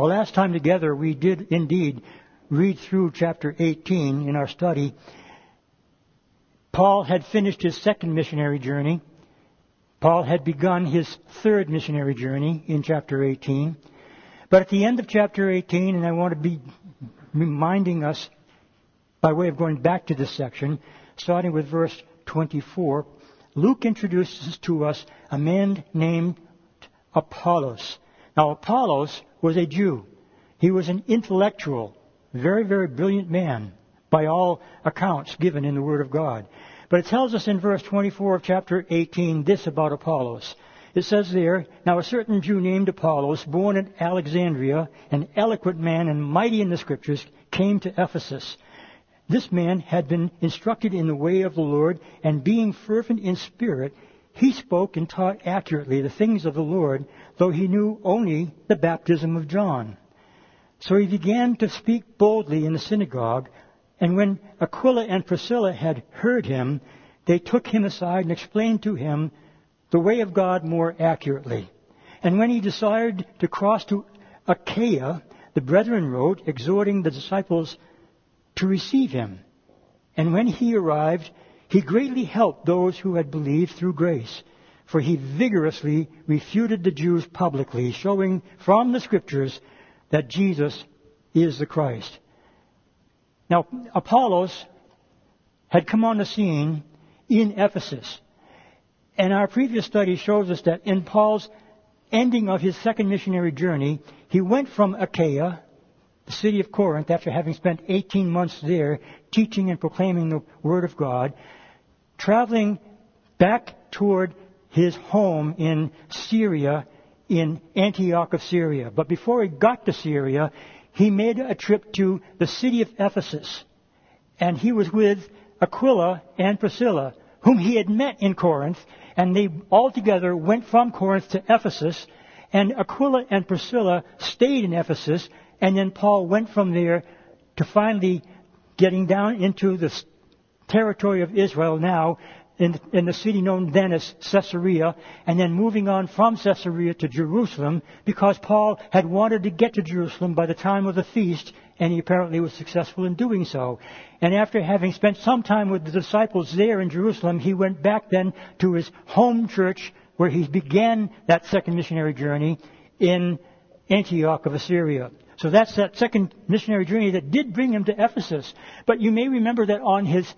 Well, last time together we did indeed read through chapter 18 in our study. Paul had finished his second missionary journey. Paul had begun his third missionary journey in chapter 18. But at the end of chapter 18, and I want to be reminding us by way of going back to this section, starting with verse 24, Luke introduces to us a man named Apollos. Now, Apollos was a Jew. He was an intellectual, very, very brilliant man by all accounts given in the Word of God. But it tells us in verse 24 of chapter 18 this about Apollos. It says there, Now a certain Jew named Apollos, born at Alexandria, an eloquent man and mighty in the Scriptures, came to Ephesus. This man had been instructed in the way of the Lord, and being fervent in spirit, he spoke and taught accurately the things of the Lord, though he knew only the baptism of John. So he began to speak boldly in the synagogue, and when Aquila and Priscilla had heard him, they took him aside and explained to him the way of God more accurately. And when he desired to cross to Achaia, the brethren wrote, exhorting the disciples to receive him. And when he arrived, he greatly helped those who had believed through grace, for he vigorously refuted the Jews publicly, showing from the scriptures that Jesus is the Christ. Now, Apollos had come on the scene in Ephesus. And our previous study shows us that in Paul's ending of his second missionary journey, he went from Achaia, the city of Corinth, after having spent 18 months there teaching and proclaiming the Word of God, traveling back toward his home in Syria, in Antioch of Syria. But before he got to Syria, he made a trip to the city of Ephesus. And he was with Aquila and Priscilla, whom he had met in Corinth, and they all together went from Corinth to Ephesus, and Aquila and Priscilla stayed in Ephesus, and then Paul went from there to finally getting down into the territory of Israel now in, in the city known then as Caesarea, and then moving on from Caesarea to Jerusalem, because Paul had wanted to get to Jerusalem by the time of the feast, and he apparently was successful in doing so. And after having spent some time with the disciples there in Jerusalem, he went back then to his home church, where he began that second missionary journey in Antioch of Assyria. So that's that second missionary journey that did bring him to Ephesus. But you may remember that on his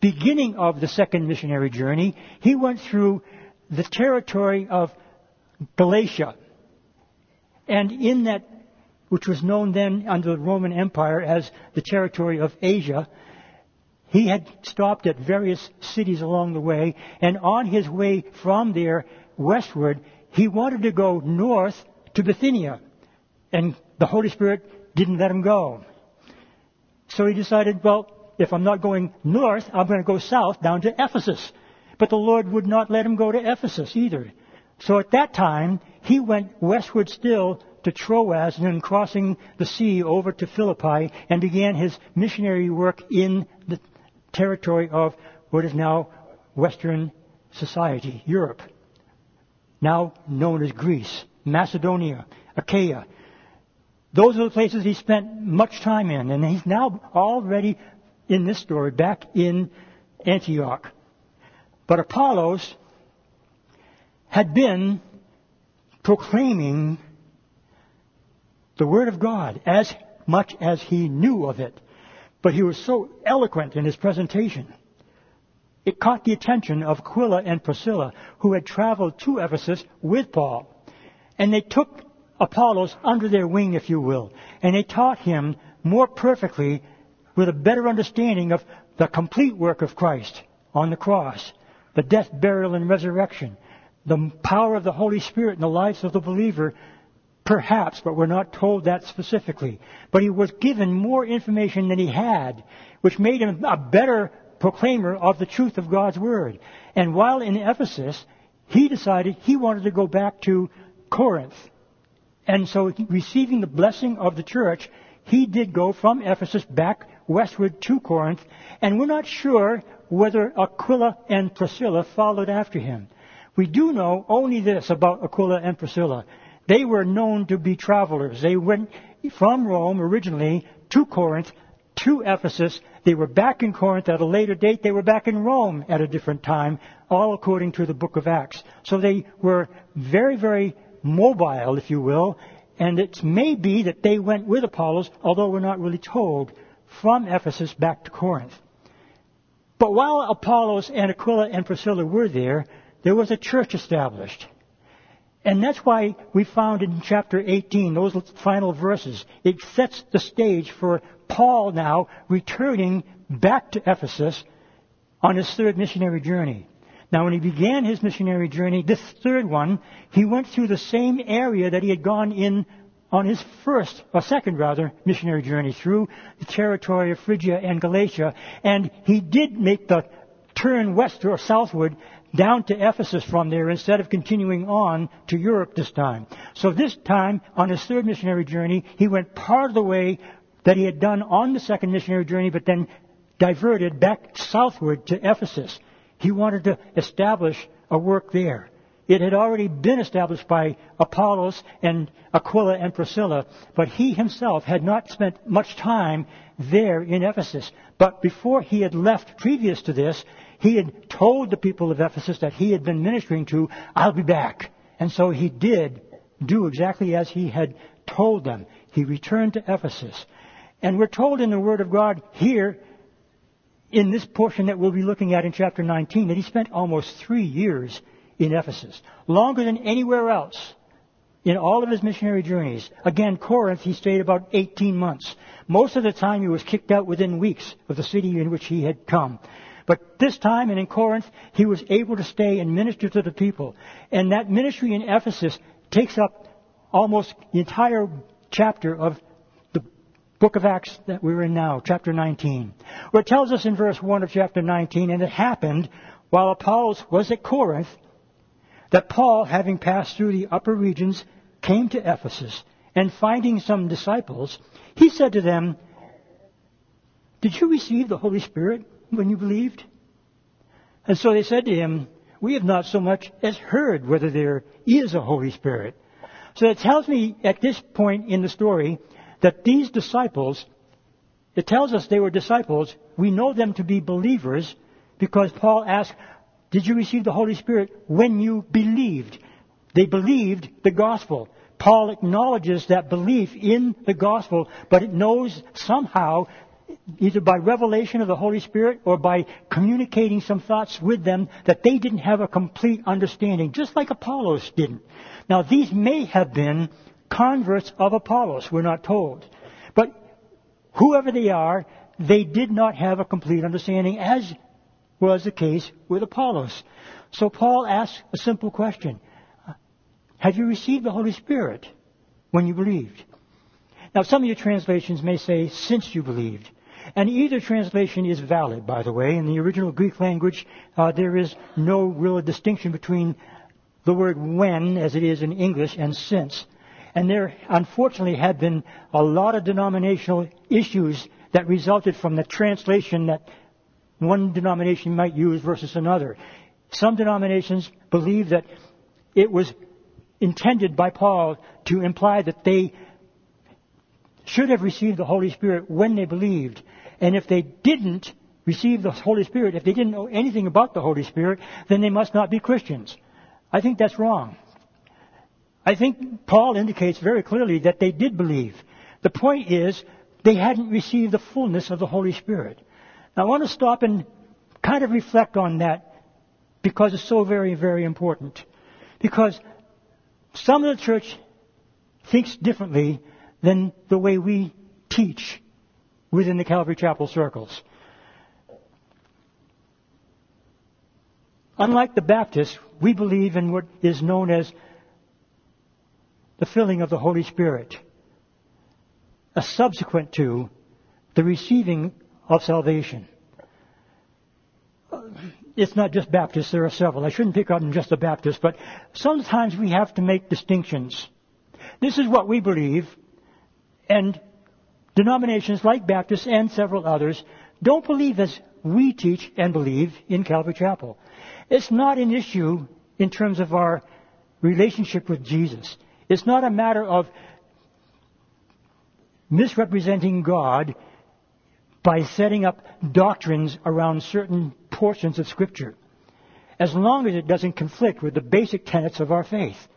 beginning of the second missionary journey, he went through the territory of Galatia. And in that, which was known then under the Roman Empire as the territory of Asia, he had stopped at various cities along the way, and on his way from there westward, he wanted to go north to Bithynia. And the Holy Spirit didn't let him go. So he decided, well, if I'm not going north, I'm going to go south down to Ephesus. But the Lord would not let him go to Ephesus either. So at that time, he went westward still to Troas and then crossing the sea over to Philippi and began his missionary work in the territory of what is now Western society, Europe, now known as Greece, Macedonia, Achaia. Those are the places he spent much time in, and he's now already in this story back in Antioch. But Apollos had been proclaiming the Word of God as much as he knew of it. But he was so eloquent in his presentation. It caught the attention of Aquila and Priscilla, who had traveled to Ephesus with Paul. And they took Apollos under their wing, if you will, and they taught him more perfectly with a better understanding of the complete work of Christ on the cross, the death, burial, and resurrection, the power of the Holy Spirit in the lives of the believer, perhaps, but we're not told that specifically. But he was given more information than he had, which made him a better proclaimer of the truth of God's Word. And while in Ephesus, he decided he wanted to go back to Corinth. And so, receiving the blessing of the church, he did go from Ephesus back westward to Corinth, and we're not sure whether Aquila and Priscilla followed after him. We do know only this about Aquila and Priscilla, They were known to be travelers. They went from Rome originally to Corinth, to Ephesus. They were back in Corinth at a later date. They were back in Rome at a different time, all according to the book of Acts. So they were very, very mobile, if you will, and it may be that they went with Apollos, although we're not really told, from Ephesus back to Corinth. But while Apollos and Aquila and Priscilla were there, there was a church established. And that's why we found in chapter 18, those final verses, it sets the stage for Paul now returning back to Ephesus on his third missionary journey. Now, when he began his missionary journey, this third one, he went through the same area that he had gone in on his first, or second rather, missionary journey through the territory of Phrygia and Galatia, and he did make the turn west or southward down to Ephesus from there instead of continuing on to Europe this time. So this time, on his third missionary journey, he went part of the way that he had done on the second missionary journey, but then diverted back southward to Ephesus. He wanted to establish a work there. It had already been established by Apollos and Aquila and Priscilla, but he himself had not spent much time there in Ephesus. But before he had left previous to this, he had told the people of Ephesus that he had been ministering to, I'll be back. And so he did do exactly as he had told them. He returned to Ephesus. And we're told in the Word of God here, in this portion that we'll be looking at in chapter 19, that he spent almost three years in Ephesus, longer than anywhere else in all of his missionary journeys. Again, Corinth, he stayed about 18 months. Most of the time he was kicked out within weeks of the city in which he had come. But this time and in Corinth, he was able to stay and minister to the people. And that ministry in Ephesus takes up almost the entire chapter of the book of Acts that we're in now, chapter 19. Where it tells us in verse 1 of chapter 19, and it happened while Apollos was at Corinth that Paul, having passed through the upper regions, came to Ephesus, and finding some disciples, he said to them, Did you receive the Holy Spirit when you believed? And so they said to him, We have not so much as heard whether there is a Holy Spirit. So it tells me at this point in the story that these disciples, it tells us they were disciples. We know them to be believers because Paul asked, did you receive the Holy Spirit when you believed? They believed the gospel. Paul acknowledges that belief in the gospel, but it knows somehow, either by revelation of the Holy Spirit or by communicating some thoughts with them, that they didn't have a complete understanding, just like Apollos didn't. Now, these may have been converts of Apollos, we're not told. But whoever they are, they did not have a complete understanding, as was the case with Apollos. So Paul asks a simple question. Have you received the Holy Spirit when you believed? Now some of your translations may say, since you believed. And either translation is valid, by the way. In the original Greek language, uh, there is no real distinction between the word when, as it is in English, and since. And there, unfortunately, have been a lot of denominational issues that resulted from the translation that one denomination might use versus another. Some denominations believe that it was intended by Paul to imply that they should have received the Holy Spirit when they believed. And if they didn't receive the Holy Spirit, if they didn't know anything about the Holy Spirit, then they must not be Christians. I think that's wrong. I think Paul indicates very clearly that they did believe. The point is, they hadn't received the fullness of the Holy Spirit. Now, I want to stop and kind of reflect on that because it's so very, very important. Because some of the church thinks differently than the way we teach within the Calvary Chapel circles. Unlike the Baptists, we believe in what is known as the filling of the Holy Spirit, a subsequent to the receiving of salvation. It's not just Baptists, there are several. I shouldn't pick on just the Baptists, but sometimes we have to make distinctions. This is what we believe, and denominations like Baptists and several others don't believe as we teach and believe in Calvary Chapel. It's not an issue in terms of our relationship with Jesus. It's not a matter of misrepresenting God by setting up doctrines around certain portions of Scripture, as long as it doesn't conflict with the basic tenets of our faith.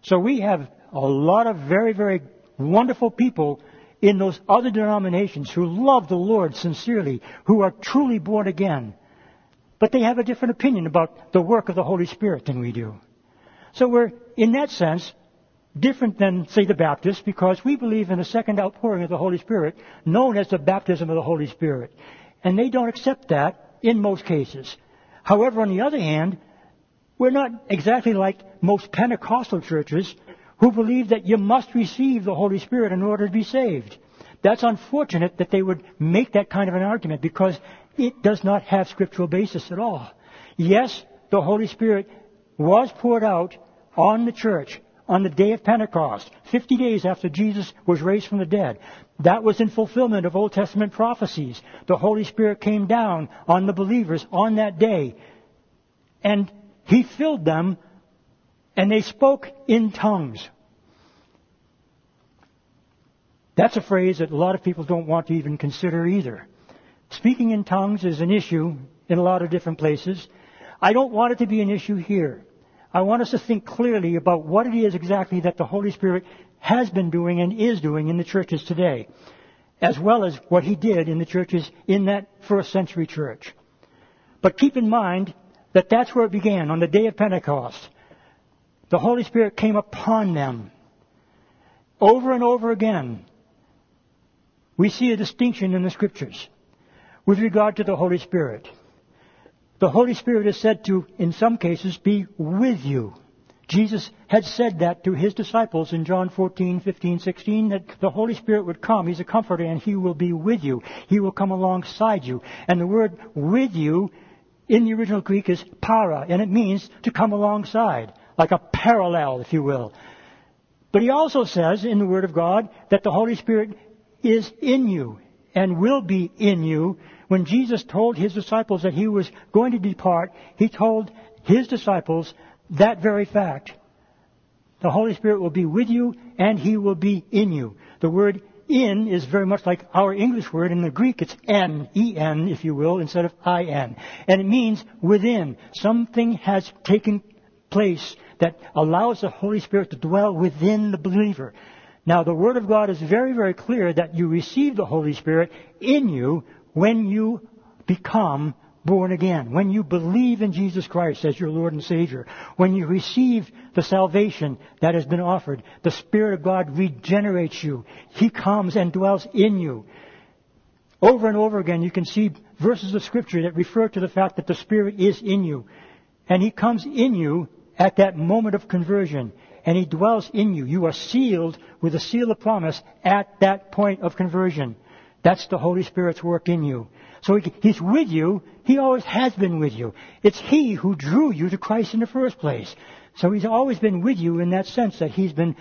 So we have a lot of very, very wonderful people in those other denominations who love the Lord sincerely, who are truly born again. But they have a different opinion about the work of the Holy Spirit than we do. So we're, in that sense, different than, say, the Baptists because we believe in a second outpouring of the Holy Spirit known as the baptism of the Holy Spirit. And they don't accept that in most cases. However, on the other hand, we're not exactly like most Pentecostal churches who believe that you must receive the Holy Spirit in order to be saved. That's unfortunate that they would make that kind of an argument because it does not have scriptural basis at all. Yes, the Holy Spirit was poured out on the church on the day of Pentecost, 50 days after Jesus was raised from the dead. That was in fulfillment of Old Testament prophecies. The Holy Spirit came down on the believers on that day. And He filled them, and they spoke in tongues. That's a phrase that a lot of people don't want to even consider either. Speaking in tongues is an issue in a lot of different places. I don't want it to be an issue here. I want us to think clearly about what it is exactly that the Holy Spirit has been doing and is doing in the churches today, as well as what He did in the churches in that first century church. But keep in mind that that's where it began, on the day of Pentecost. The Holy Spirit came upon them. Over and over again, we see a distinction in the Scriptures with regard to the Holy Spirit. The Holy Spirit is said to, in some cases, be with you. Jesus had said that to his disciples in John 14, 15, 16, that the Holy Spirit would come. He's a comforter and he will be with you. He will come alongside you. And the word with you in the original Greek is para, and it means to come alongside, like a parallel, if you will. But he also says in the Word of God that the Holy Spirit is in you and will be in you when Jesus told his disciples that he was going to depart, he told his disciples that very fact. The Holy Spirit will be with you and he will be in you. The word in is very much like our English word. In the Greek, it's N, E-N, if you will, instead of I-N. And it means within. Something has taken place that allows the Holy Spirit to dwell within the believer. Now, the Word of God is very, very clear that you receive the Holy Spirit in you when you become born again, when you believe in Jesus Christ as your Lord and Savior, when you receive the salvation that has been offered, the Spirit of God regenerates you. He comes and dwells in you. Over and over again, you can see verses of Scripture that refer to the fact that the Spirit is in you. And He comes in you at that moment of conversion. And He dwells in you. You are sealed with a seal of promise at that point of conversion. That's the Holy Spirit's work in you. So He's with you. He always has been with you. It's He who drew you to Christ in the first place. So He's always been with you in that sense that He's been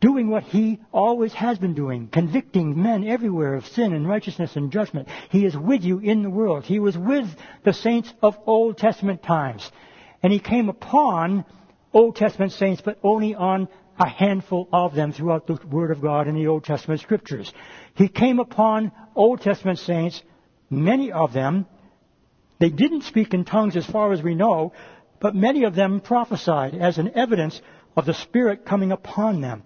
doing what He always has been doing, convicting men everywhere of sin and righteousness and judgment. He is with you in the world. He was with the saints of Old Testament times. And He came upon Old Testament saints, but only on a handful of them throughout the Word of God in the Old Testament Scriptures. He came upon Old Testament saints, many of them. They didn't speak in tongues as far as we know, but many of them prophesied as an evidence of the Spirit coming upon them.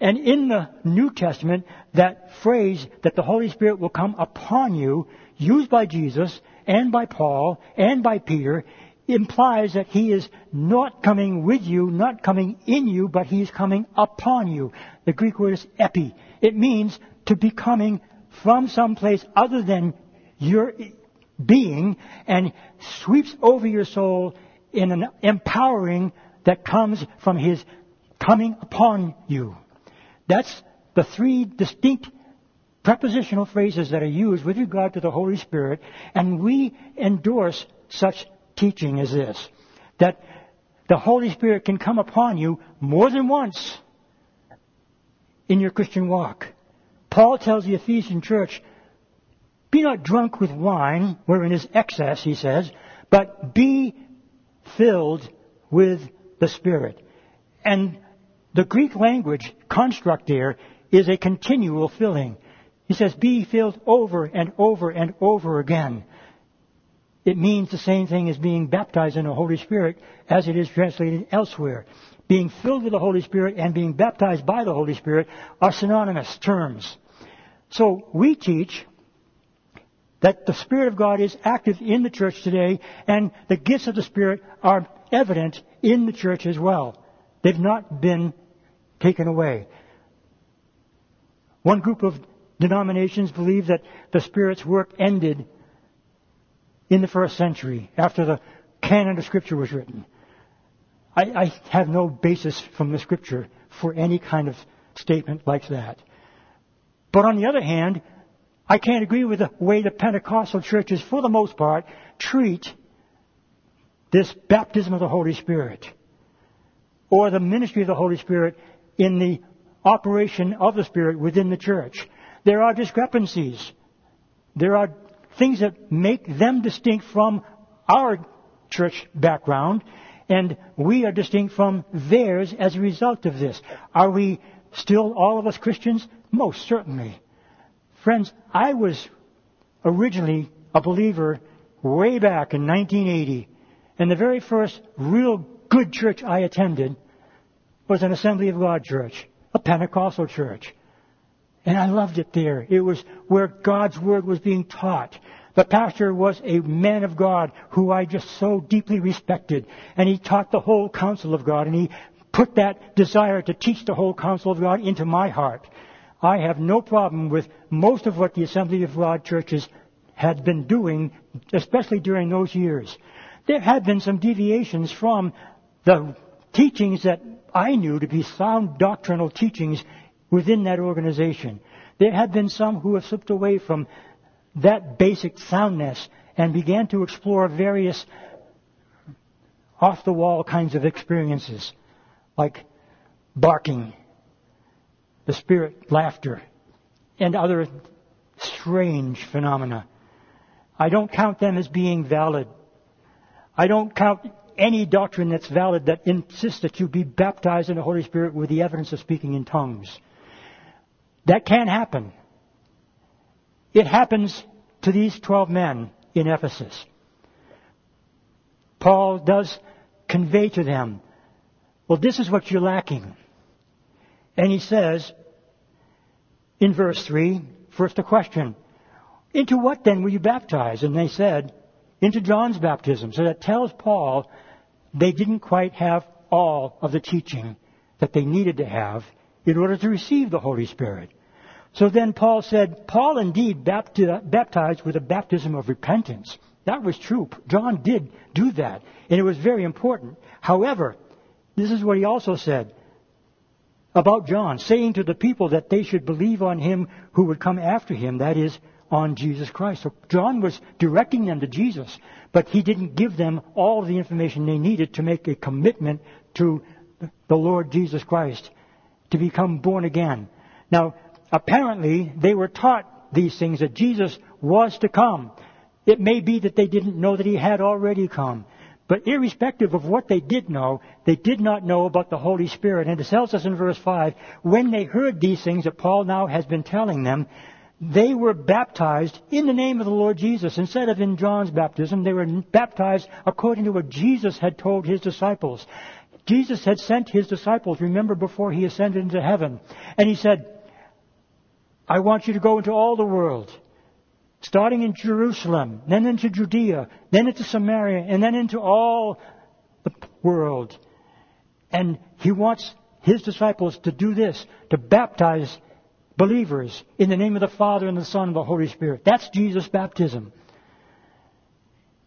And in the New Testament, that phrase that the Holy Spirit will come upon you, used by Jesus and by Paul and by Peter, implies that he is not coming with you, not coming in you, but he is coming upon you. The Greek word is epi. It means to be coming from some place other than your being and sweeps over your soul in an empowering that comes from his coming upon you. That's the three distinct prepositional phrases that are used with regard to the Holy Spirit, and we endorse such teaching is this that the Holy Spirit can come upon you more than once in your Christian walk. Paul tells the Ephesian church, be not drunk with wine, wherein is excess, he says, but be filled with the Spirit. And The Greek language construct there is a continual filling. He says, be filled over and over and over again. It means the same thing as being baptized in the Holy Spirit as it is translated elsewhere. Being filled with the Holy Spirit and being baptized by the Holy Spirit are synonymous terms. So we teach that the Spirit of God is active in the church today and the gifts of the Spirit are evident in the church as well. They've not been taken away. One group of denominations believe that the Spirit's work ended in the first century after the canon of Scripture was written. I, I have no basis from the Scripture for any kind of statement like that. But on the other hand, I can't agree with the way the Pentecostal churches, for the most part, treat this baptism of the Holy Spirit or the ministry of the Holy Spirit in the operation of the Spirit within the church. There are discrepancies. There are things that make them distinct from our church background, and we are distinct from theirs as a result of this. Are we still all of us Christians? Most certainly. Friends, I was originally a believer way back in 1980, and the very first real good church I attended was an Assembly of God church, a Pentecostal church. And I loved it there. It was where God's Word was being taught. The pastor was a man of God who I just so deeply respected. And he taught the whole counsel of God. And he put that desire to teach the whole counsel of God into my heart. I have no problem with most of what the Assembly of God churches had been doing, especially during those years. There had been some deviations from the teachings that I knew to be sound doctrinal teachings within that organization. There have been some who have slipped away from that basic soundness and began to explore various off the wall kinds of experiences, like barking, the spirit laughter, and other strange phenomena. I don't count them as being valid. I don't count any doctrine that's valid that insists that you be baptized in the Holy Spirit with the evidence of speaking in tongues. That can't happen. It happens to these 12 men in Ephesus. Paul does convey to them, well, this is what you're lacking. And he says, in verse 3, first a question, into what then were you baptized? And they said, into John's baptism. So that tells Paul they didn't quite have all of the teaching that they needed to have in order to receive the Holy Spirit. So then Paul said, Paul indeed baptized with a baptism of repentance. That was true. John did do that, and it was very important. However, this is what he also said about John, saying to the people that they should believe on him who would come after him, that is, on Jesus Christ. So John was directing them to Jesus, but he didn't give them all the information they needed to make a commitment to the Lord Jesus Christ to become born again. Now, apparently, they were taught these things that Jesus was to come. It may be that they didn't know that he had already come. But irrespective of what they did know, they did not know about the Holy Spirit. And it tells us in verse 5, when they heard these things that Paul now has been telling them, they were baptized in the name of the Lord Jesus. Instead of in John's baptism, they were baptized according to what Jesus had told his disciples. Jesus had sent his disciples, remember, before he ascended into heaven. And he said, I want you to go into all the world, starting in Jerusalem, then into Judea, then into Samaria, and then into all the world. And he wants his disciples to do this, to baptize believers in the name of the Father and the Son and the Holy Spirit. That's Jesus' baptism.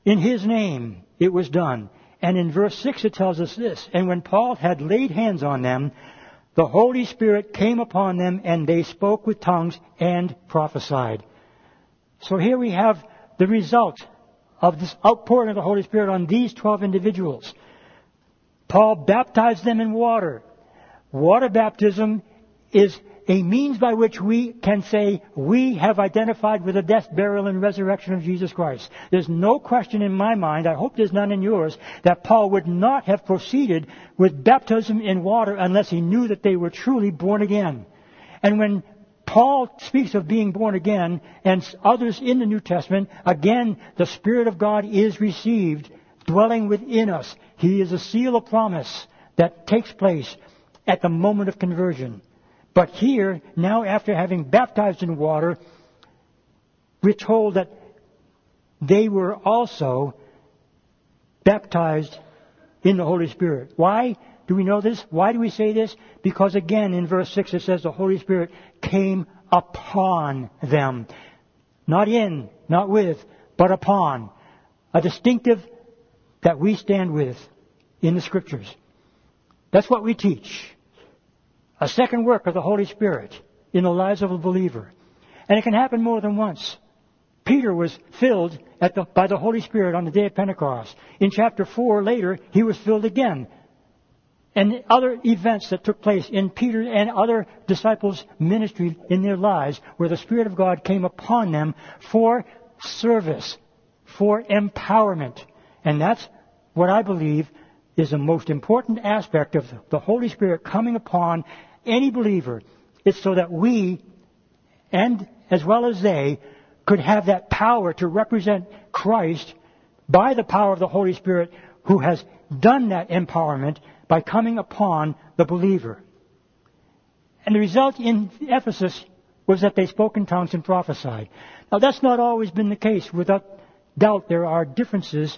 In his name it was done. And in verse 6 it tells us this And when Paul had laid hands on them, the Holy Spirit came upon them and they spoke with tongues and prophesied. So here we have the result of this outpouring of the Holy Spirit on these 12 individuals. Paul baptized them in water. Water baptism is a means by which we can say we have identified with the death, burial, and resurrection of Jesus Christ. There's no question in my mind, I hope there's none in yours, that Paul would not have proceeded with baptism in water unless he knew that they were truly born again. And when Paul speaks of being born again, and others in the New Testament, again, the Spirit of God is received, dwelling within us. He is a seal of promise that takes place at the moment of conversion. But here, now after having baptized in water, we're told that they were also baptized in the Holy Spirit. Why do we know this? Why do we say this? Because again, in verse 6 it says the Holy Spirit came upon them. Not in, not with, but upon. A distinctive that we stand with in the Scriptures. That's what we teach a second work of the Holy Spirit in the lives of a believer. And it can happen more than once. Peter was filled the, by the Holy Spirit on the day of Pentecost. In chapter 4 later, he was filled again. And other events that took place in Peter and other disciples' ministry in their lives where the Spirit of God came upon them for service, for empowerment. And that's what I believe is the most important aspect of the Holy Spirit coming upon any believer. It's so that we, and as well as they, could have that power to represent Christ by the power of the Holy Spirit who has done that empowerment by coming upon the believer. And the result in Ephesus was that they spoke in tongues and prophesied. Now that's not always been the case. Without doubt there are differences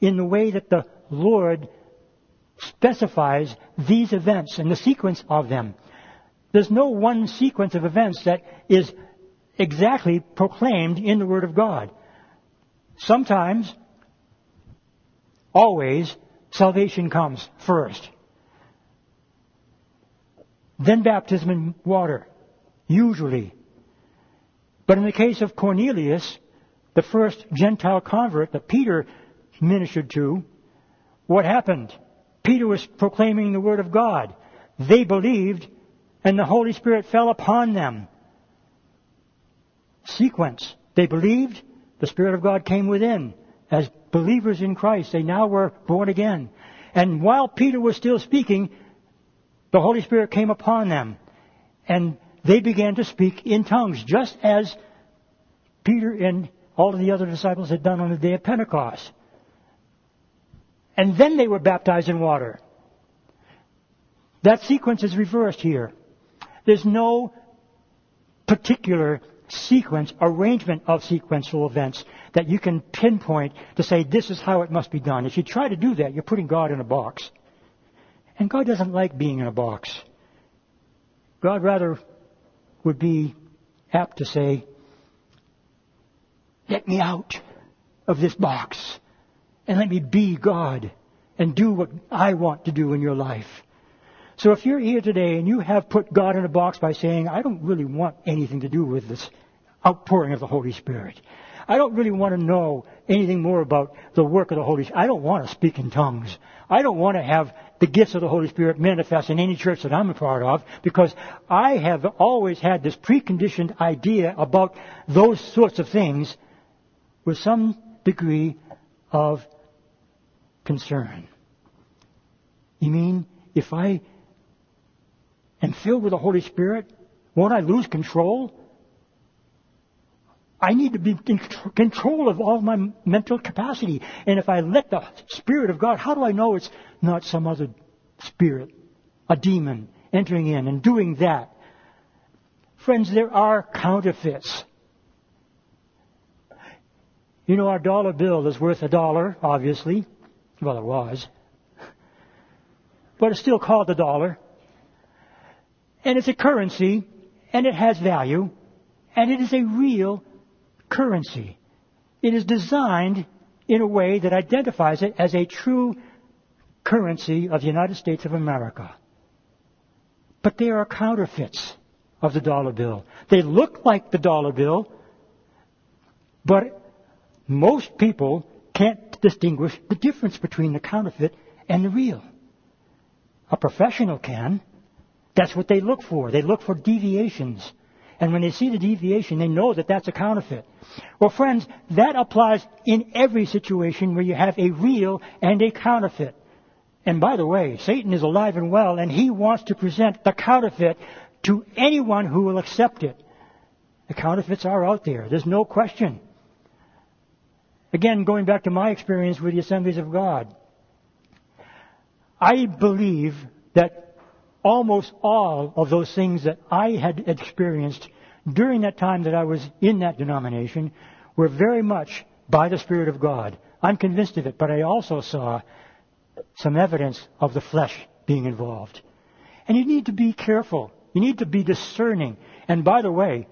in the way that the Lord specifies these events and the sequence of them. There's no one sequence of events that is exactly proclaimed in the Word of God. Sometimes, always, salvation comes first. Then baptism in water, usually. But in the case of Cornelius, the first Gentile convert that Peter ministered to, what happened? Peter was proclaiming the Word of God. They believed, and the Holy Spirit fell upon them. Sequence. They believed, the Spirit of God came within. As believers in Christ, they now were born again. And while Peter was still speaking, the Holy Spirit came upon them. And they began to speak in tongues, just as Peter and all of the other disciples had done on the day of Pentecost. And then they were baptized in water. That sequence is reversed here. There's no particular sequence, arrangement of sequential events that you can pinpoint to say this is how it must be done. If you try to do that, you're putting God in a box. And God doesn't like being in a box. God rather would be apt to say, let me out of this box and let me be God and do what I want to do in your life. So if you're here today and you have put God in a box by saying, I don't really want anything to do with this outpouring of the Holy Spirit. I don't really want to know anything more about the work of the Holy Spirit. I don't want to speak in tongues. I don't want to have the gifts of the Holy Spirit manifest in any church that I'm a part of because I have always had this preconditioned idea about those sorts of things with some degree of concern. You mean if I am filled with the Holy Spirit, won't I lose control? I need to be in control of all my mental capacity. And if I let the Spirit of God, how do I know it's not some other spirit, a demon, entering in and doing that? Friends, there are counterfeits. You know, our dollar bill is worth a dollar, obviously. Well, it was. But it's still called the dollar. And it's a currency, and it has value, and it is a real currency. It is designed in a way that identifies it as a true currency of the United States of America. But they are counterfeits of the dollar bill. They look like the dollar bill, but most people can't distinguish the difference between the counterfeit and the real. A professional can. That's what they look for. They look for deviations. And when they see the deviation, they know that that's a counterfeit. Well, friends, that applies in every situation where you have a real and a counterfeit. And by the way, Satan is alive and well, and he wants to present the counterfeit to anyone who will accept it. The counterfeits are out there. There's no question. Again, going back to my experience with the Assemblies of God, I believe that almost all of those things that I had experienced during that time that I was in that denomination were very much by the Spirit of God. I'm convinced of it, but I also saw some evidence of the flesh being involved. And you need to be careful. You need to be discerning. And by the way,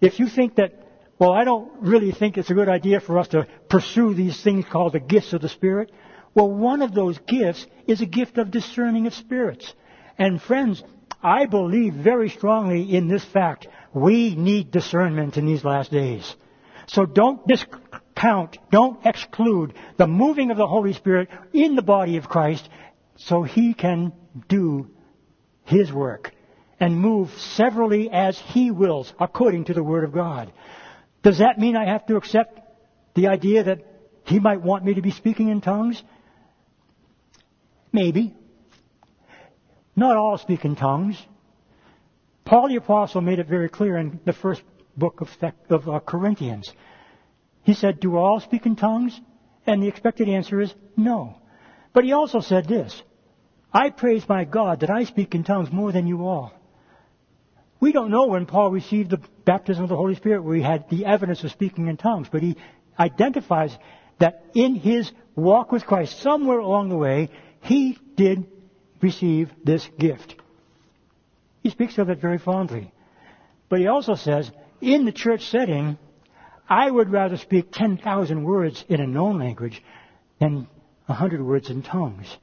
if you think that, well, I don't really think it's a good idea for us to pursue these things called the gifts of the Spirit, well, one of those gifts is a gift of discerning of spirits. And friends, I believe very strongly in this fact. We need discernment in these last days. So don't discount, don't exclude the moving of the Holy Spirit in the body of Christ so He can do His work and move severally as He wills according to the Word of God. Does that mean I have to accept the idea that He might want me to be speaking in tongues? Maybe. Not all speak in tongues. Paul the Apostle made it very clear in the first book of, of uh, Corinthians. He said, Do all speak in tongues? And the expected answer is no. But he also said this I praise my God that I speak in tongues more than you all. We don't know when Paul received the baptism of the Holy Spirit where he had the evidence of speaking in tongues, but he identifies that in his walk with Christ, somewhere along the way, he did receive this gift. He speaks of it very fondly. But he also says, in the church setting, I would rather speak 10,000 words in a known language than 100 words in tongues.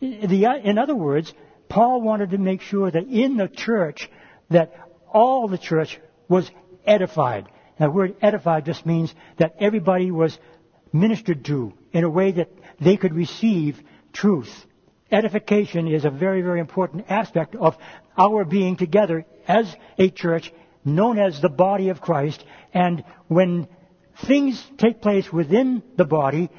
in other words, Paul wanted to make sure that in the church, that all the church was edified. The word edified just means that everybody was ministered to in a way that they could receive truth. Edification is a very, very important aspect of our being together as a church known as the body of Christ. And when things take place within the body,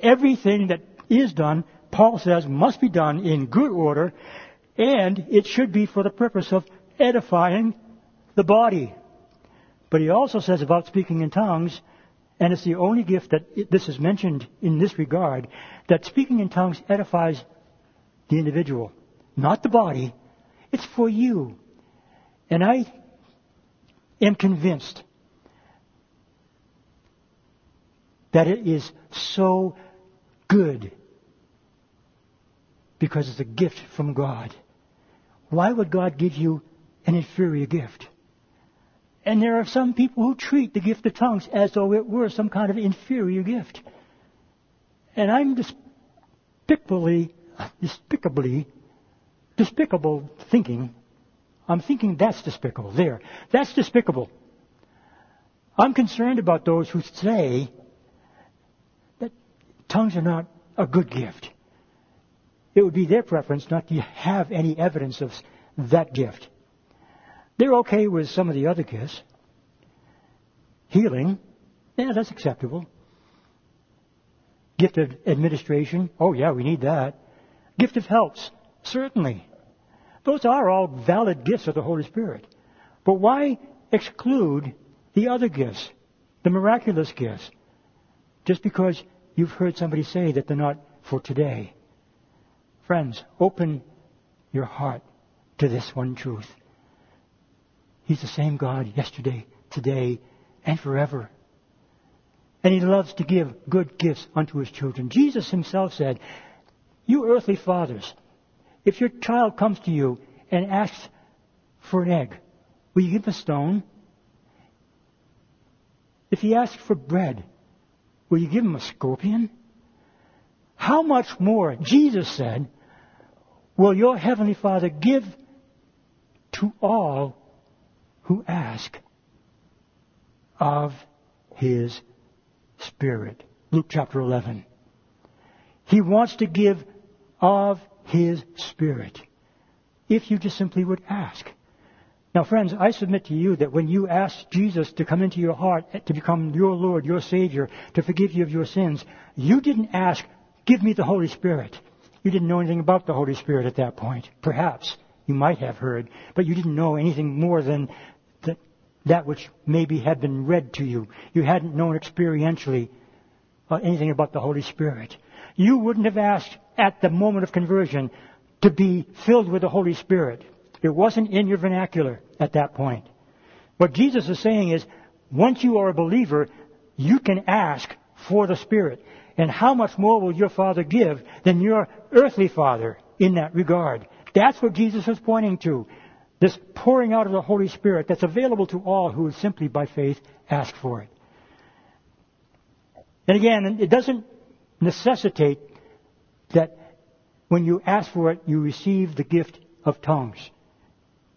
everything that is done, Paul says, must be done in good order, and it should be for the purpose of edifying the body. But he also says about speaking in tongues, and it's the only gift that this is mentioned in this regard, that speaking in tongues edifies the individual, not the body. It's for you. And I am convinced that it is so good because it's a gift from God. Why would God give you an inferior gift? And there are some people who treat the gift of tongues as though it were some kind of inferior gift. And I'm despicably despicably, despicable thinking. I'm thinking that's despicable. There. That's despicable. I'm concerned about those who say that tongues are not a good gift. It would be their preference not to have any evidence of that gift. They're okay with some of the other gifts. Healing, yeah, that's acceptable. Gift of administration, oh yeah, we need that. Gift of helps, certainly. Those are all valid gifts of the Holy Spirit. But why exclude the other gifts, the miraculous gifts, just because you've heard somebody say that they're not for today? Friends, open your heart to this one truth. He's the same God yesterday, today, and forever. And He loves to give good gifts unto His children. Jesus Himself said, you earthly fathers, if your child comes to you and asks for an egg, will you give a stone? If he asks for bread, will you give him a scorpion? How much more, Jesus said, will your heavenly Father give to all who ask of his Spirit? Luke chapter 11. He wants to give of His Spirit. if you just simply would ask. Now, friends, I submit to you that when you ask Jesus to come into your heart, eh, to become your Lord, your Savior, to forgive you of your sins, you didn't ask, give me the Holy Spirit. You didn't know anything about the Holy Spirit at that point. Perhaps you might have heard, but you didn't know anything more than that which maybe had been read to you. You hadn't known experientially uh, anything about the Holy Spirit. You wouldn't have asked at the moment of conversion to be filled with the Holy Spirit. It wasn't in your vernacular at that point. What Jesus is saying is, once you are a believer, you can ask for the Spirit. And how much more will your Father give than your earthly Father in that regard? That's what Jesus is pointing to. This pouring out of the Holy Spirit that's available to all who would simply by faith ask for it. And again, it doesn't necessitate that when you ask for it, you receive the gift of tongues.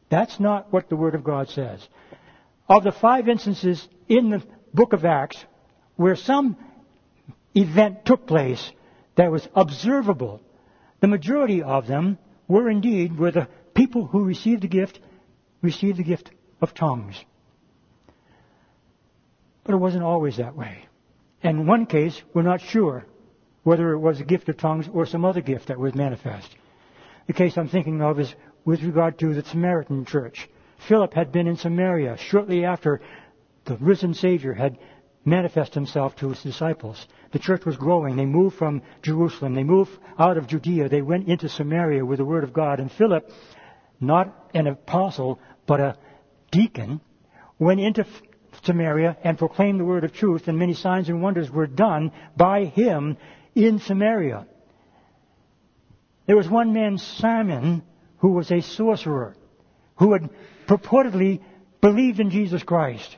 That's not what the Word of God says. Of the five instances in the book of Acts where some event took place that was observable, the majority of them were indeed where the people who received the gift received the gift of tongues. But it wasn't always that way. And in one case, we're not sure whether it was a gift of tongues or some other gift that was manifest. The case I'm thinking of is with regard to the Samaritan church. Philip had been in Samaria shortly after the risen Savior had manifest himself to his disciples. The church was growing. They moved from Jerusalem. They moved out of Judea. They went into Samaria with the Word of God. And Philip not an apostle, but a deacon, went into Samaria and proclaimed the word of truth, and many signs and wonders were done by him in Samaria. There was one man, Simon, who was a sorcerer, who had purportedly believed in Jesus Christ.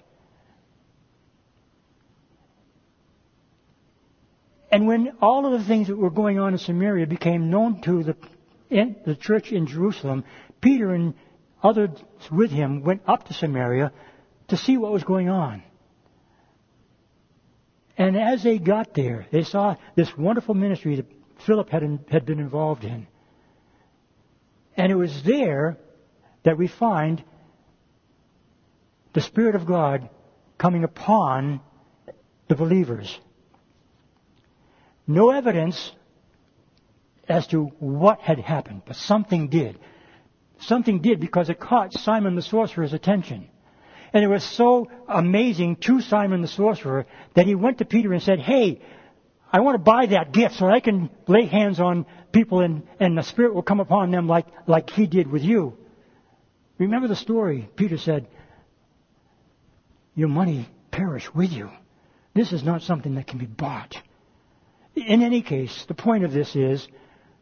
And when all of the things that were going on in Samaria became known to the, the church in Jerusalem, Peter and others with him went up to Samaria to see what was going on. And as they got there, they saw this wonderful ministry that Philip had, in, had been involved in. And it was there that we find the Spirit of God coming upon the believers. No evidence as to what had happened, but something did something did because it caught Simon the sorcerer's attention. And it was so amazing to Simon the sorcerer that he went to Peter and said, Hey, I want to buy that gift so I can lay hands on people and, and the Spirit will come upon them like, like he did with you. Remember the story. Peter said, Your money perish with you. This is not something that can be bought. In any case, the point of this is,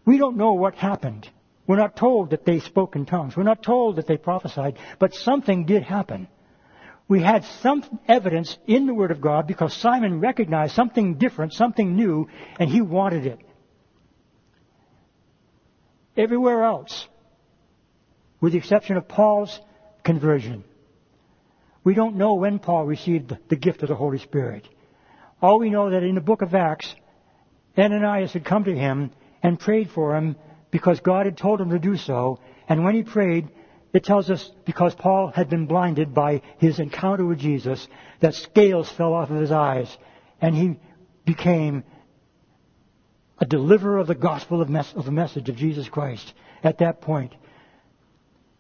we don't know what happened. We're not told that they spoke in tongues. We're not told that they prophesied, but something did happen. We had some evidence in the Word of God because Simon recognized something different, something new, and he wanted it. Everywhere else, with the exception of Paul's conversion, we don't know when Paul received the gift of the Holy Spirit. All we know that in the book of Acts, Ananias had come to him and prayed for him because God had told him to do so. And when he prayed, it tells us because Paul had been blinded by his encounter with Jesus, that scales fell off of his eyes, and he became a deliverer of the gospel of, mes- of the message of Jesus Christ at that point.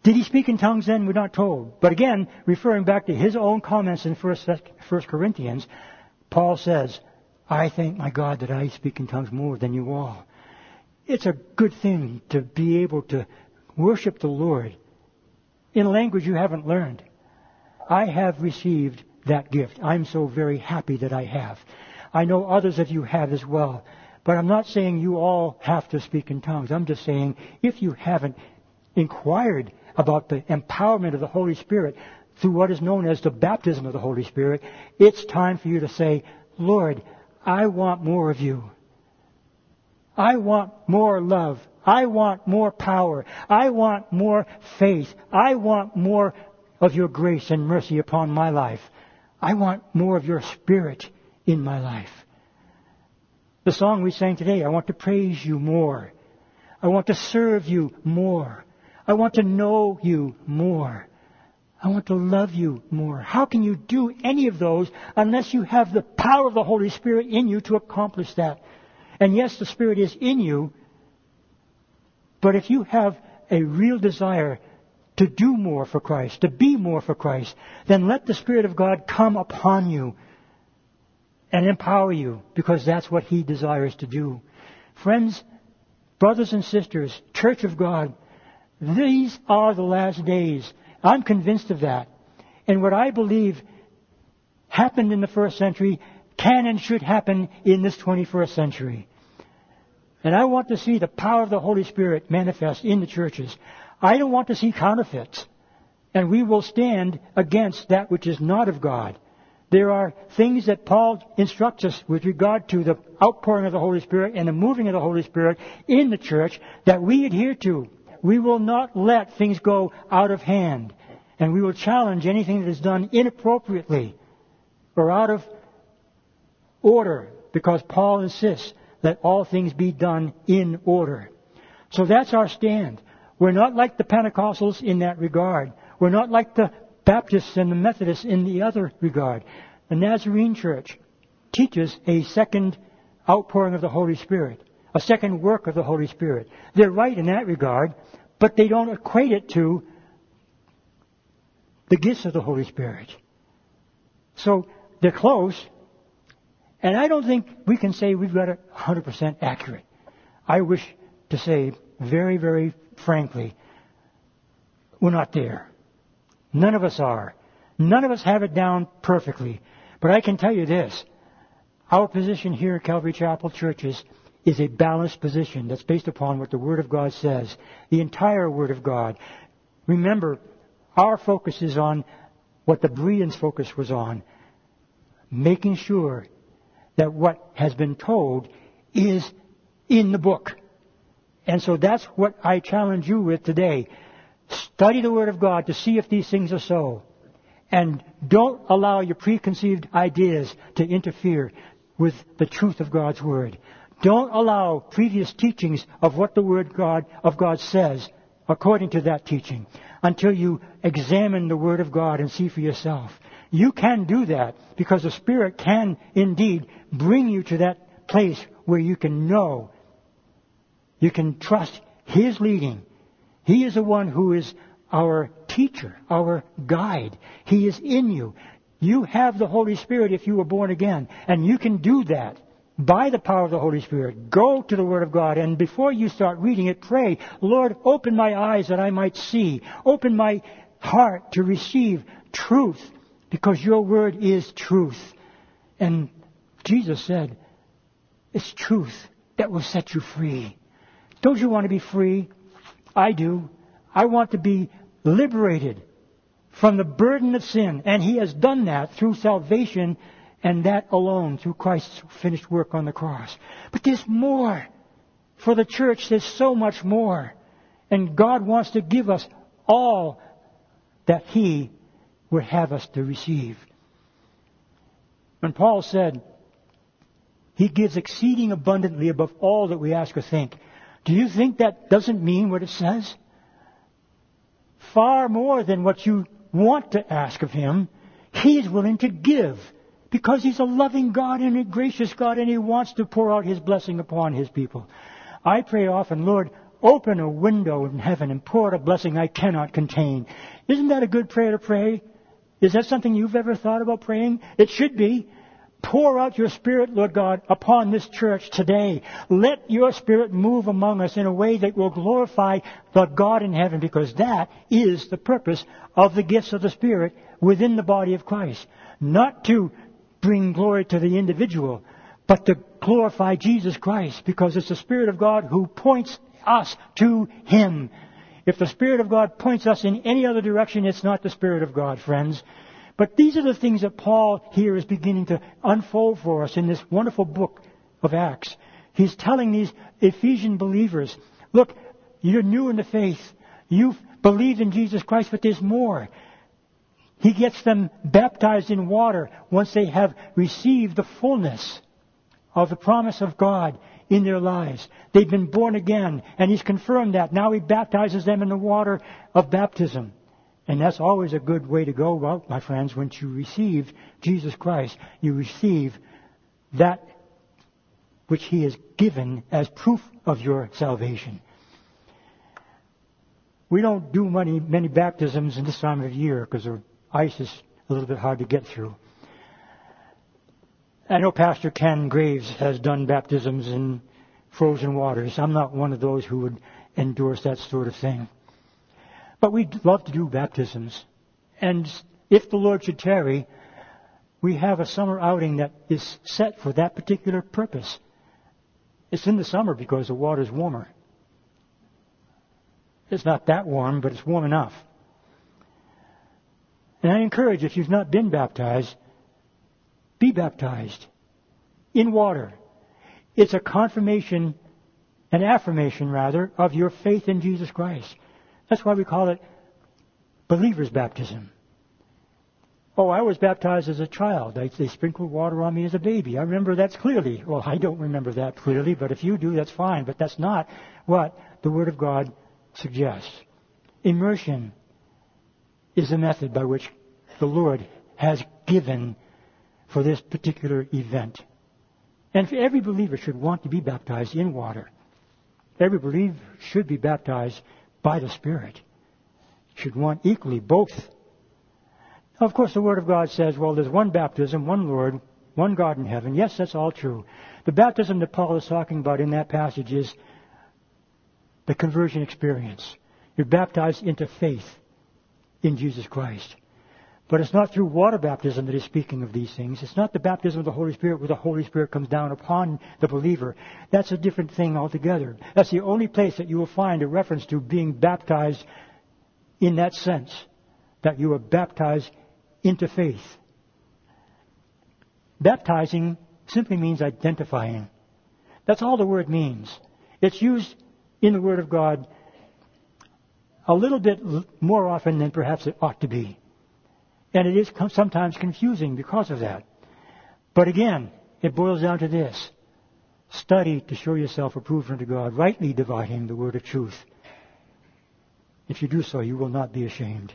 Did he speak in tongues then? We're not told. But again, referring back to his own comments in First, First Corinthians, Paul says, I thank my God that I speak in tongues more than you all it's a good thing to be able to worship the Lord in language you haven't learned. I have received that gift. I'm so very happy that I have. I know others of you have as well. But I'm not saying you all have to speak in tongues. I'm just saying if you haven't inquired about the empowerment of the Holy Spirit through what is known as the baptism of the Holy Spirit, it's time for you to say, Lord, I want more of you. I want more love. I want more power. I want more faith. I want more of your grace and mercy upon my life. I want more of your spirit in my life. The song we sang today, I want to praise you more. I want to serve you more. I want to know you more. I want to love you more. How can you do any of those unless you have the power of the Holy Spirit in you to accomplish that? And yes, the Spirit is in you, but if you have a real desire to do more for Christ, to be more for Christ, then let the Spirit of God come upon you and empower you because that's what He desires to do. Friends, brothers and sisters, Church of God, these are the last days. I'm convinced of that. And what I believe happened in the first century can and should happen in this 21st century. And I want to see the power of the Holy Spirit manifest in the churches. I don't want to see counterfeits. And we will stand against that which is not of God. There are things that Paul instructs us with regard to the outpouring of the Holy Spirit and the moving of the Holy Spirit in the church that we adhere to. We will not let things go out of hand. And we will challenge anything that is done inappropriately or out of order because Paul insists that all things be done in order. So that's our stand. We're not like the Pentecostals in that regard. We're not like the Baptists and the Methodists in the other regard. The Nazarene Church teaches a second outpouring of the Holy Spirit, a second work of the Holy Spirit. They're right in that regard, but they don't equate it to the gifts of the Holy Spirit. So they're close, and I don't think we can say we've got it 100% accurate. I wish to say very, very frankly, we're not there. None of us are. None of us have it down perfectly. But I can tell you this. Our position here at Calvary Chapel Churches is a balanced position that's based upon what the Word of God says. The entire Word of God. Remember, our focus is on what the Bereans' focus was on. Making sure that what has been told is in the book. And so that's what I challenge you with today. Study the Word of God to see if these things are so. And don't allow your preconceived ideas to interfere with the truth of God's Word. Don't allow previous teachings of what the Word God, of God says according to that teaching until you examine the Word of God and see for yourself. You can do that because the Spirit can indeed bring you to that place where you can know you can trust His leading. He is the one who is our teacher, our guide. He is in you. You have the Holy Spirit if you were born again. And you can do that by the power of the Holy Spirit. Go to the Word of God and before you start reading it, pray, Lord, open my eyes that I might see. Open my heart to receive truth because your Word is truth. And Jesus said, it's truth that will set you free. Don't you want to be free? I do. I want to be liberated from the burden of sin. And He has done that through salvation and that alone through Christ's finished work on the cross. But there's more. For the church, there's so much more. And God wants to give us all that He would have us to receive. When Paul said, He gives exceeding abundantly above all that we ask or think, do you think that doesn't mean what it says? Far more than what you want to ask of Him, He is willing to give because He's a loving God and a gracious God and He wants to pour out His blessing upon His people. I pray often, Lord, open a window in heaven and pour out a blessing I cannot contain. Isn't that a good prayer to pray? Is that something you've ever thought about praying? It should be. Pour out your Spirit, Lord God, upon this church today. Let your Spirit move among us in a way that will glorify the God in heaven because that is the purpose of the gifts of the Spirit within the body of Christ. Not to bring glory to the individual, but to glorify Jesus Christ because it's the Spirit of God who points us to Him. If the Spirit of God points us in any other direction, it's not the Spirit of God, friends. But these are the things that Paul here is beginning to unfold for us in this wonderful book of Acts. He's telling these Ephesian believers, look, you're new in the faith. You've believed in Jesus Christ, but there's more. He gets them baptized in water once they have received the fullness of the promise of God in their lives. They've been born again, and He's confirmed that. Now He baptizes them in the water of baptism. And that's always a good way to go well, my friends, once you receive Jesus Christ. You receive that which He has given as proof of your salvation. We don't do many, many baptisms in this time of year because the ice is a little bit hard to get through. I know Pastor Ken Graves has done baptisms in frozen waters. I'm not one of those who would endorse that sort of thing. But we'd love to do baptisms. And if the Lord should tarry, we have a summer outing that is set for that particular purpose. It's in the summer because the water's warmer. It's not that warm, but it's warm enough. And I encourage, if you've not been baptized, be baptized in water. It's a confirmation, an affirmation rather, of your faith in Jesus Christ. That's why we call it believer's baptism. Oh, I was baptized as a child. They, they, sprinkled water on me as a baby. I remember that clearly. Well, I don't remember that clearly, but if you do, that's fine. But that's not what the Word of God suggests. Immersion is the method by which the Lord has given for this particular event. And every believer should want to be baptized in water. Every believer should be baptized by the Spirit. Should want equally both. Of course, the Word of God says, well, there's one baptism, one Lord, one God in heaven. Yes, that's all true. The baptism that Paul is talking about in that passage is the conversion experience. You're baptized into faith in Jesus Christ. But it's not through water baptism that he's speaking of these things. It's not the baptism of the Holy Spirit where the Holy Spirit comes down upon the believer. That's a different thing altogether. That's the only place that you will find a reference to being baptized in that sense. That you are baptized into faith. Baptizing simply means identifying. That's all the word means. It's used in the Word of God a little bit more often than perhaps it ought to be. And it is sometimes confusing because of that. But again, it boils down to this. Study to show yourself approved unto God, rightly dividing the word of truth. If you do so, you will not be ashamed.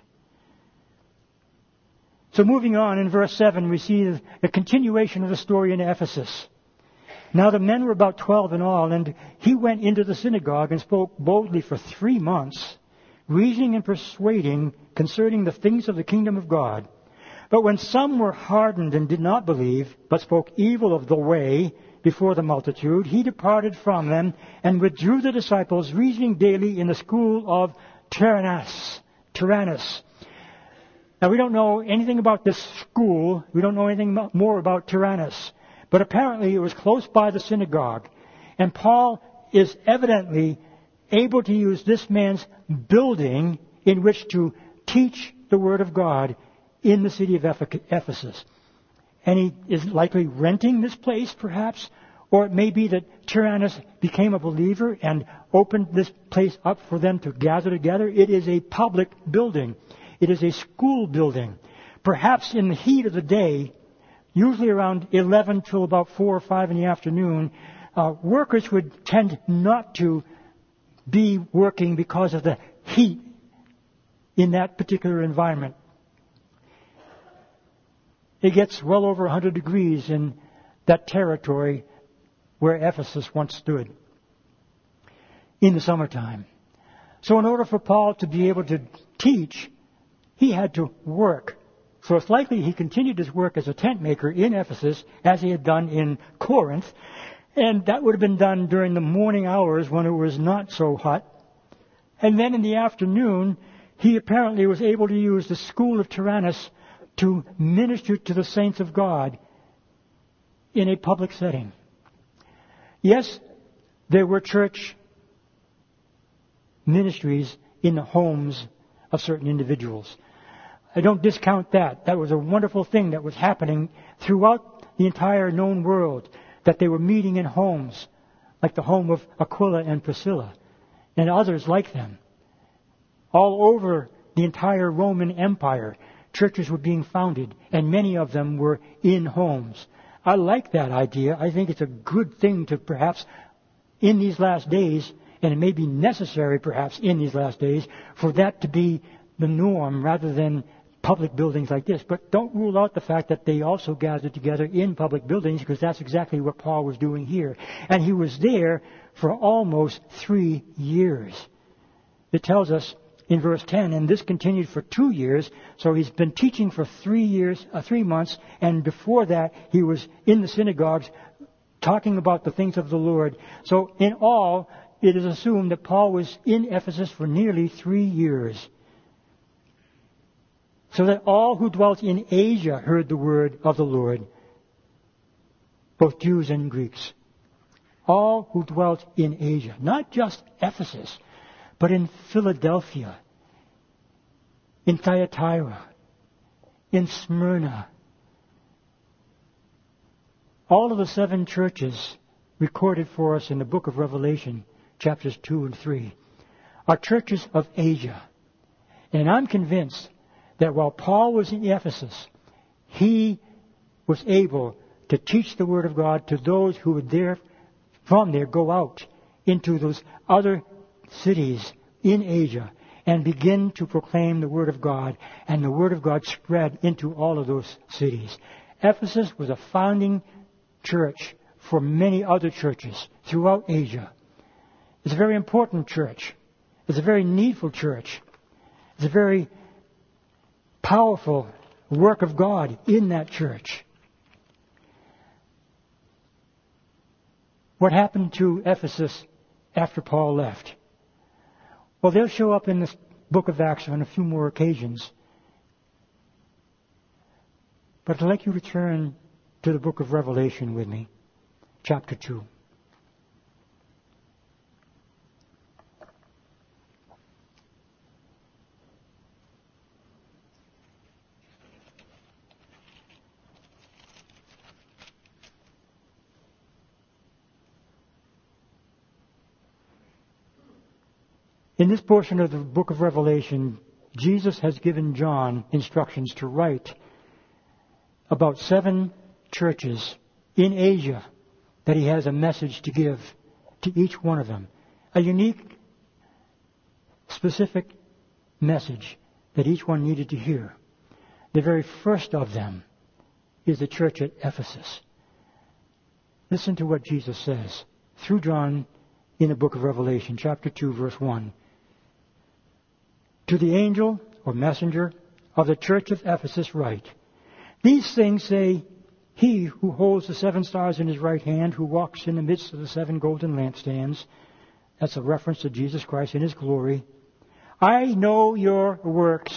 So moving on, in verse 7, we see the continuation of the story in Ephesus. Now the men were about twelve in all, and he went into the synagogue and spoke boldly for three months reasoning and persuading concerning the things of the kingdom of God. But when some were hardened and did not believe, but spoke evil of the way before the multitude, he departed from them and withdrew the disciples, reasoning daily in the school of Tyrannus. Tyrannus. Now we don't know anything about this school. We don't know anything more about Tyrannus. But apparently it was close by the synagogue. And Paul is evidently able to use this man's building in which to teach the Word of God in the city of Ephesus. And he is likely renting this place, perhaps, or it may be that Tyrannus became a believer and opened this place up for them to gather together. It is a public building. It is a school building. Perhaps in the heat of the day, usually around 11 till about 4 or 5 in the afternoon, uh, workers would tend not to be working because of the heat in that particular environment. It gets well over 100 degrees in that territory where Ephesus once stood in the summertime. So in order for Paul to be able to teach, he had to work. So it's likely he continued his work as a tent maker in Ephesus as he had done in Corinth, and that would have been done during the morning hours when it was not so hot. And then in the afternoon, he apparently was able to use the school of Tyrannus to minister to the saints of God in a public setting. Yes, there were church ministries in the homes of certain individuals. I don't discount that. That was a wonderful thing that was happening throughout the entire known world that they were meeting in homes, like the home of Aquila and Priscilla, and others like them. All over the entire Roman Empire, churches were being founded, and many of them were in homes. I like that idea. I think it's a good thing to perhaps in these last days, and it may be necessary perhaps in these last days, for that to be the norm rather than public buildings like this. But don't rule out the fact that they also gathered together in public buildings because that's exactly what Paul was doing here. And he was there for almost three years. It tells us in verse 10, and this continued for two years, so he's been teaching for three years, uh, three months, and before that he was in the synagogues talking about the things of the Lord. So in all, it is assumed that Paul was in Ephesus for nearly three years so that all who dwelt in Asia heard the word of the Lord, both Jews and Greeks. All who dwelt in Asia, not just Ephesus, but in Philadelphia, in Thyatira, in Smyrna. All of the seven churches recorded for us in the book of Revelation, chapters 2 and 3, are churches of Asia. And I'm convinced that while Paul was in Ephesus, he was able to teach the Word of God to those who would there, from there go out into those other cities in Asia and begin to proclaim the Word of God, and the Word of God spread into all of those cities. Ephesus was a founding church for many other churches throughout Asia. It's a very important church. It's a very needful church. It's a very powerful work of God in that church. What happened to Ephesus after Paul left? Well, they'll show up in this book of Acts on a few more occasions. But I'd like you to turn to the book of Revelation with me, chapter 2. In this portion of the book of Revelation, Jesus has given John instructions to write about seven churches in Asia that he has a message to give to each one of them. A unique, specific message that each one needed to hear. The very first of them is the church at Ephesus. Listen to what Jesus says through John in the book of Revelation, chapter 2, verse 1. To the angel or messenger of the church of Ephesus write, These things say he who holds the seven stars in his right hand, who walks in the midst of the seven golden lampstands. That's a reference to Jesus Christ in his glory. I know your works,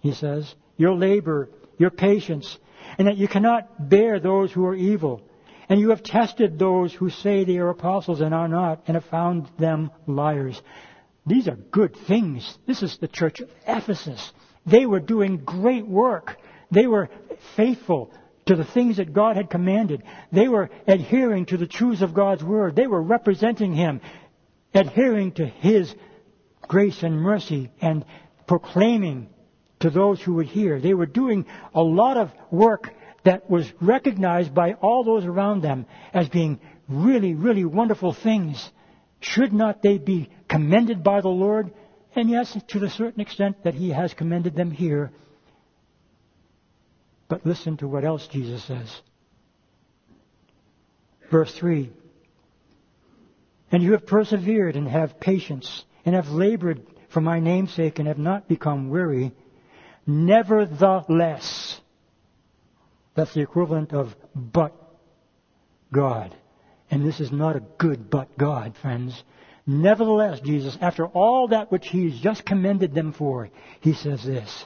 he says, your labor, your patience, and that you cannot bear those who are evil. And you have tested those who say they are apostles and are not, and have found them liars. These are good things. This is the church of Ephesus. They were doing great work. They were faithful to the things that God had commanded. They were adhering to the truths of God's word. They were representing Him, adhering to His grace and mercy and proclaiming to those who would hear. They were doing a lot of work that was recognized by all those around them as being really, really wonderful things. Should not they be commended by the Lord? And yes, to the certain extent that He has commended them here. But listen to what else Jesus says. Verse 3 And you have persevered and have patience and have labored for my name's sake and have not become weary. Nevertheless, that's the equivalent of but God. And this is not a good but God, friends. Nevertheless, Jesus, after all that which He's just commended them for, He says this.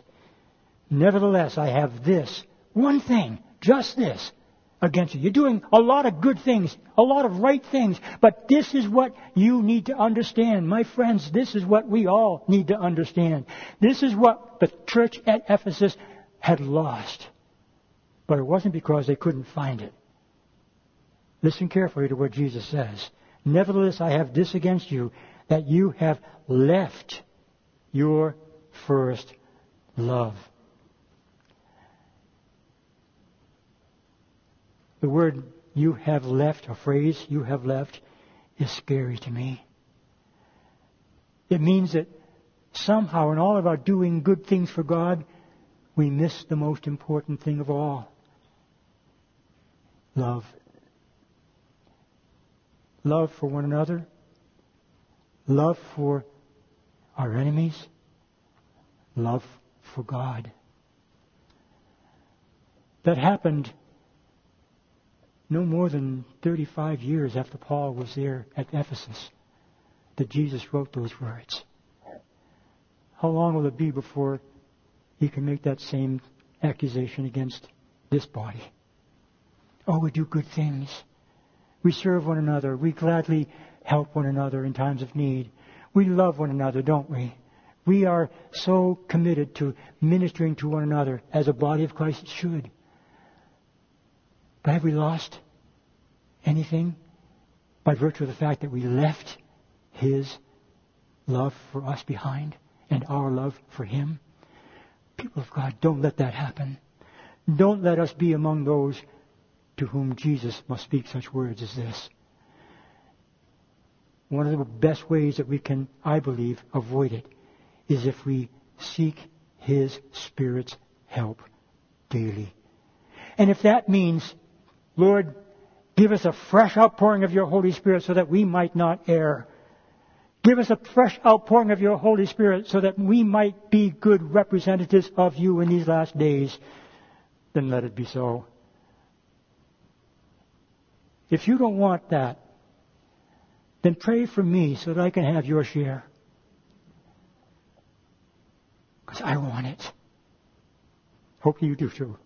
Nevertheless, I have this, one thing, just this, against you. You're doing a lot of good things, a lot of right things, but this is what you need to understand. My friends, this is what we all need to understand. This is what the church at Ephesus had lost. But it wasn't because they couldn't find it. Listen carefully to what Jesus says. Nevertheless, I have this against you, that you have left your first love. the word you have left, a phrase you have left, is scary to me. It means that somehow in all of our doing good things for God, we miss the most important thing of all. Love. Love for one another. Love for our enemies. Love for God. That happened no more than 35 years after Paul was there at Ephesus that Jesus wrote those words. How long will it be before he can make that same accusation against this body? Oh, we do good things. We serve one another. We gladly help one another in times of need. We love one another, don't we? We are so committed to ministering to one another as a body of Christ should. But have we lost anything by virtue of the fact that we left His love for us behind and our love for Him? People of God, don't let that happen. Don't let us be among those to whom Jesus must speak such words as this. One of the best ways that we can, I believe, avoid it is if we seek His Spirit's help daily. And if that means, Lord, give us a fresh outpouring of your Holy Spirit so that we might not err. Give us a fresh outpouring of your Holy Spirit so that we might be good representatives of you in these last days. Then let it be so. If you don't want that, then pray for me so that I can have your share. Because I want it. Hope you do too.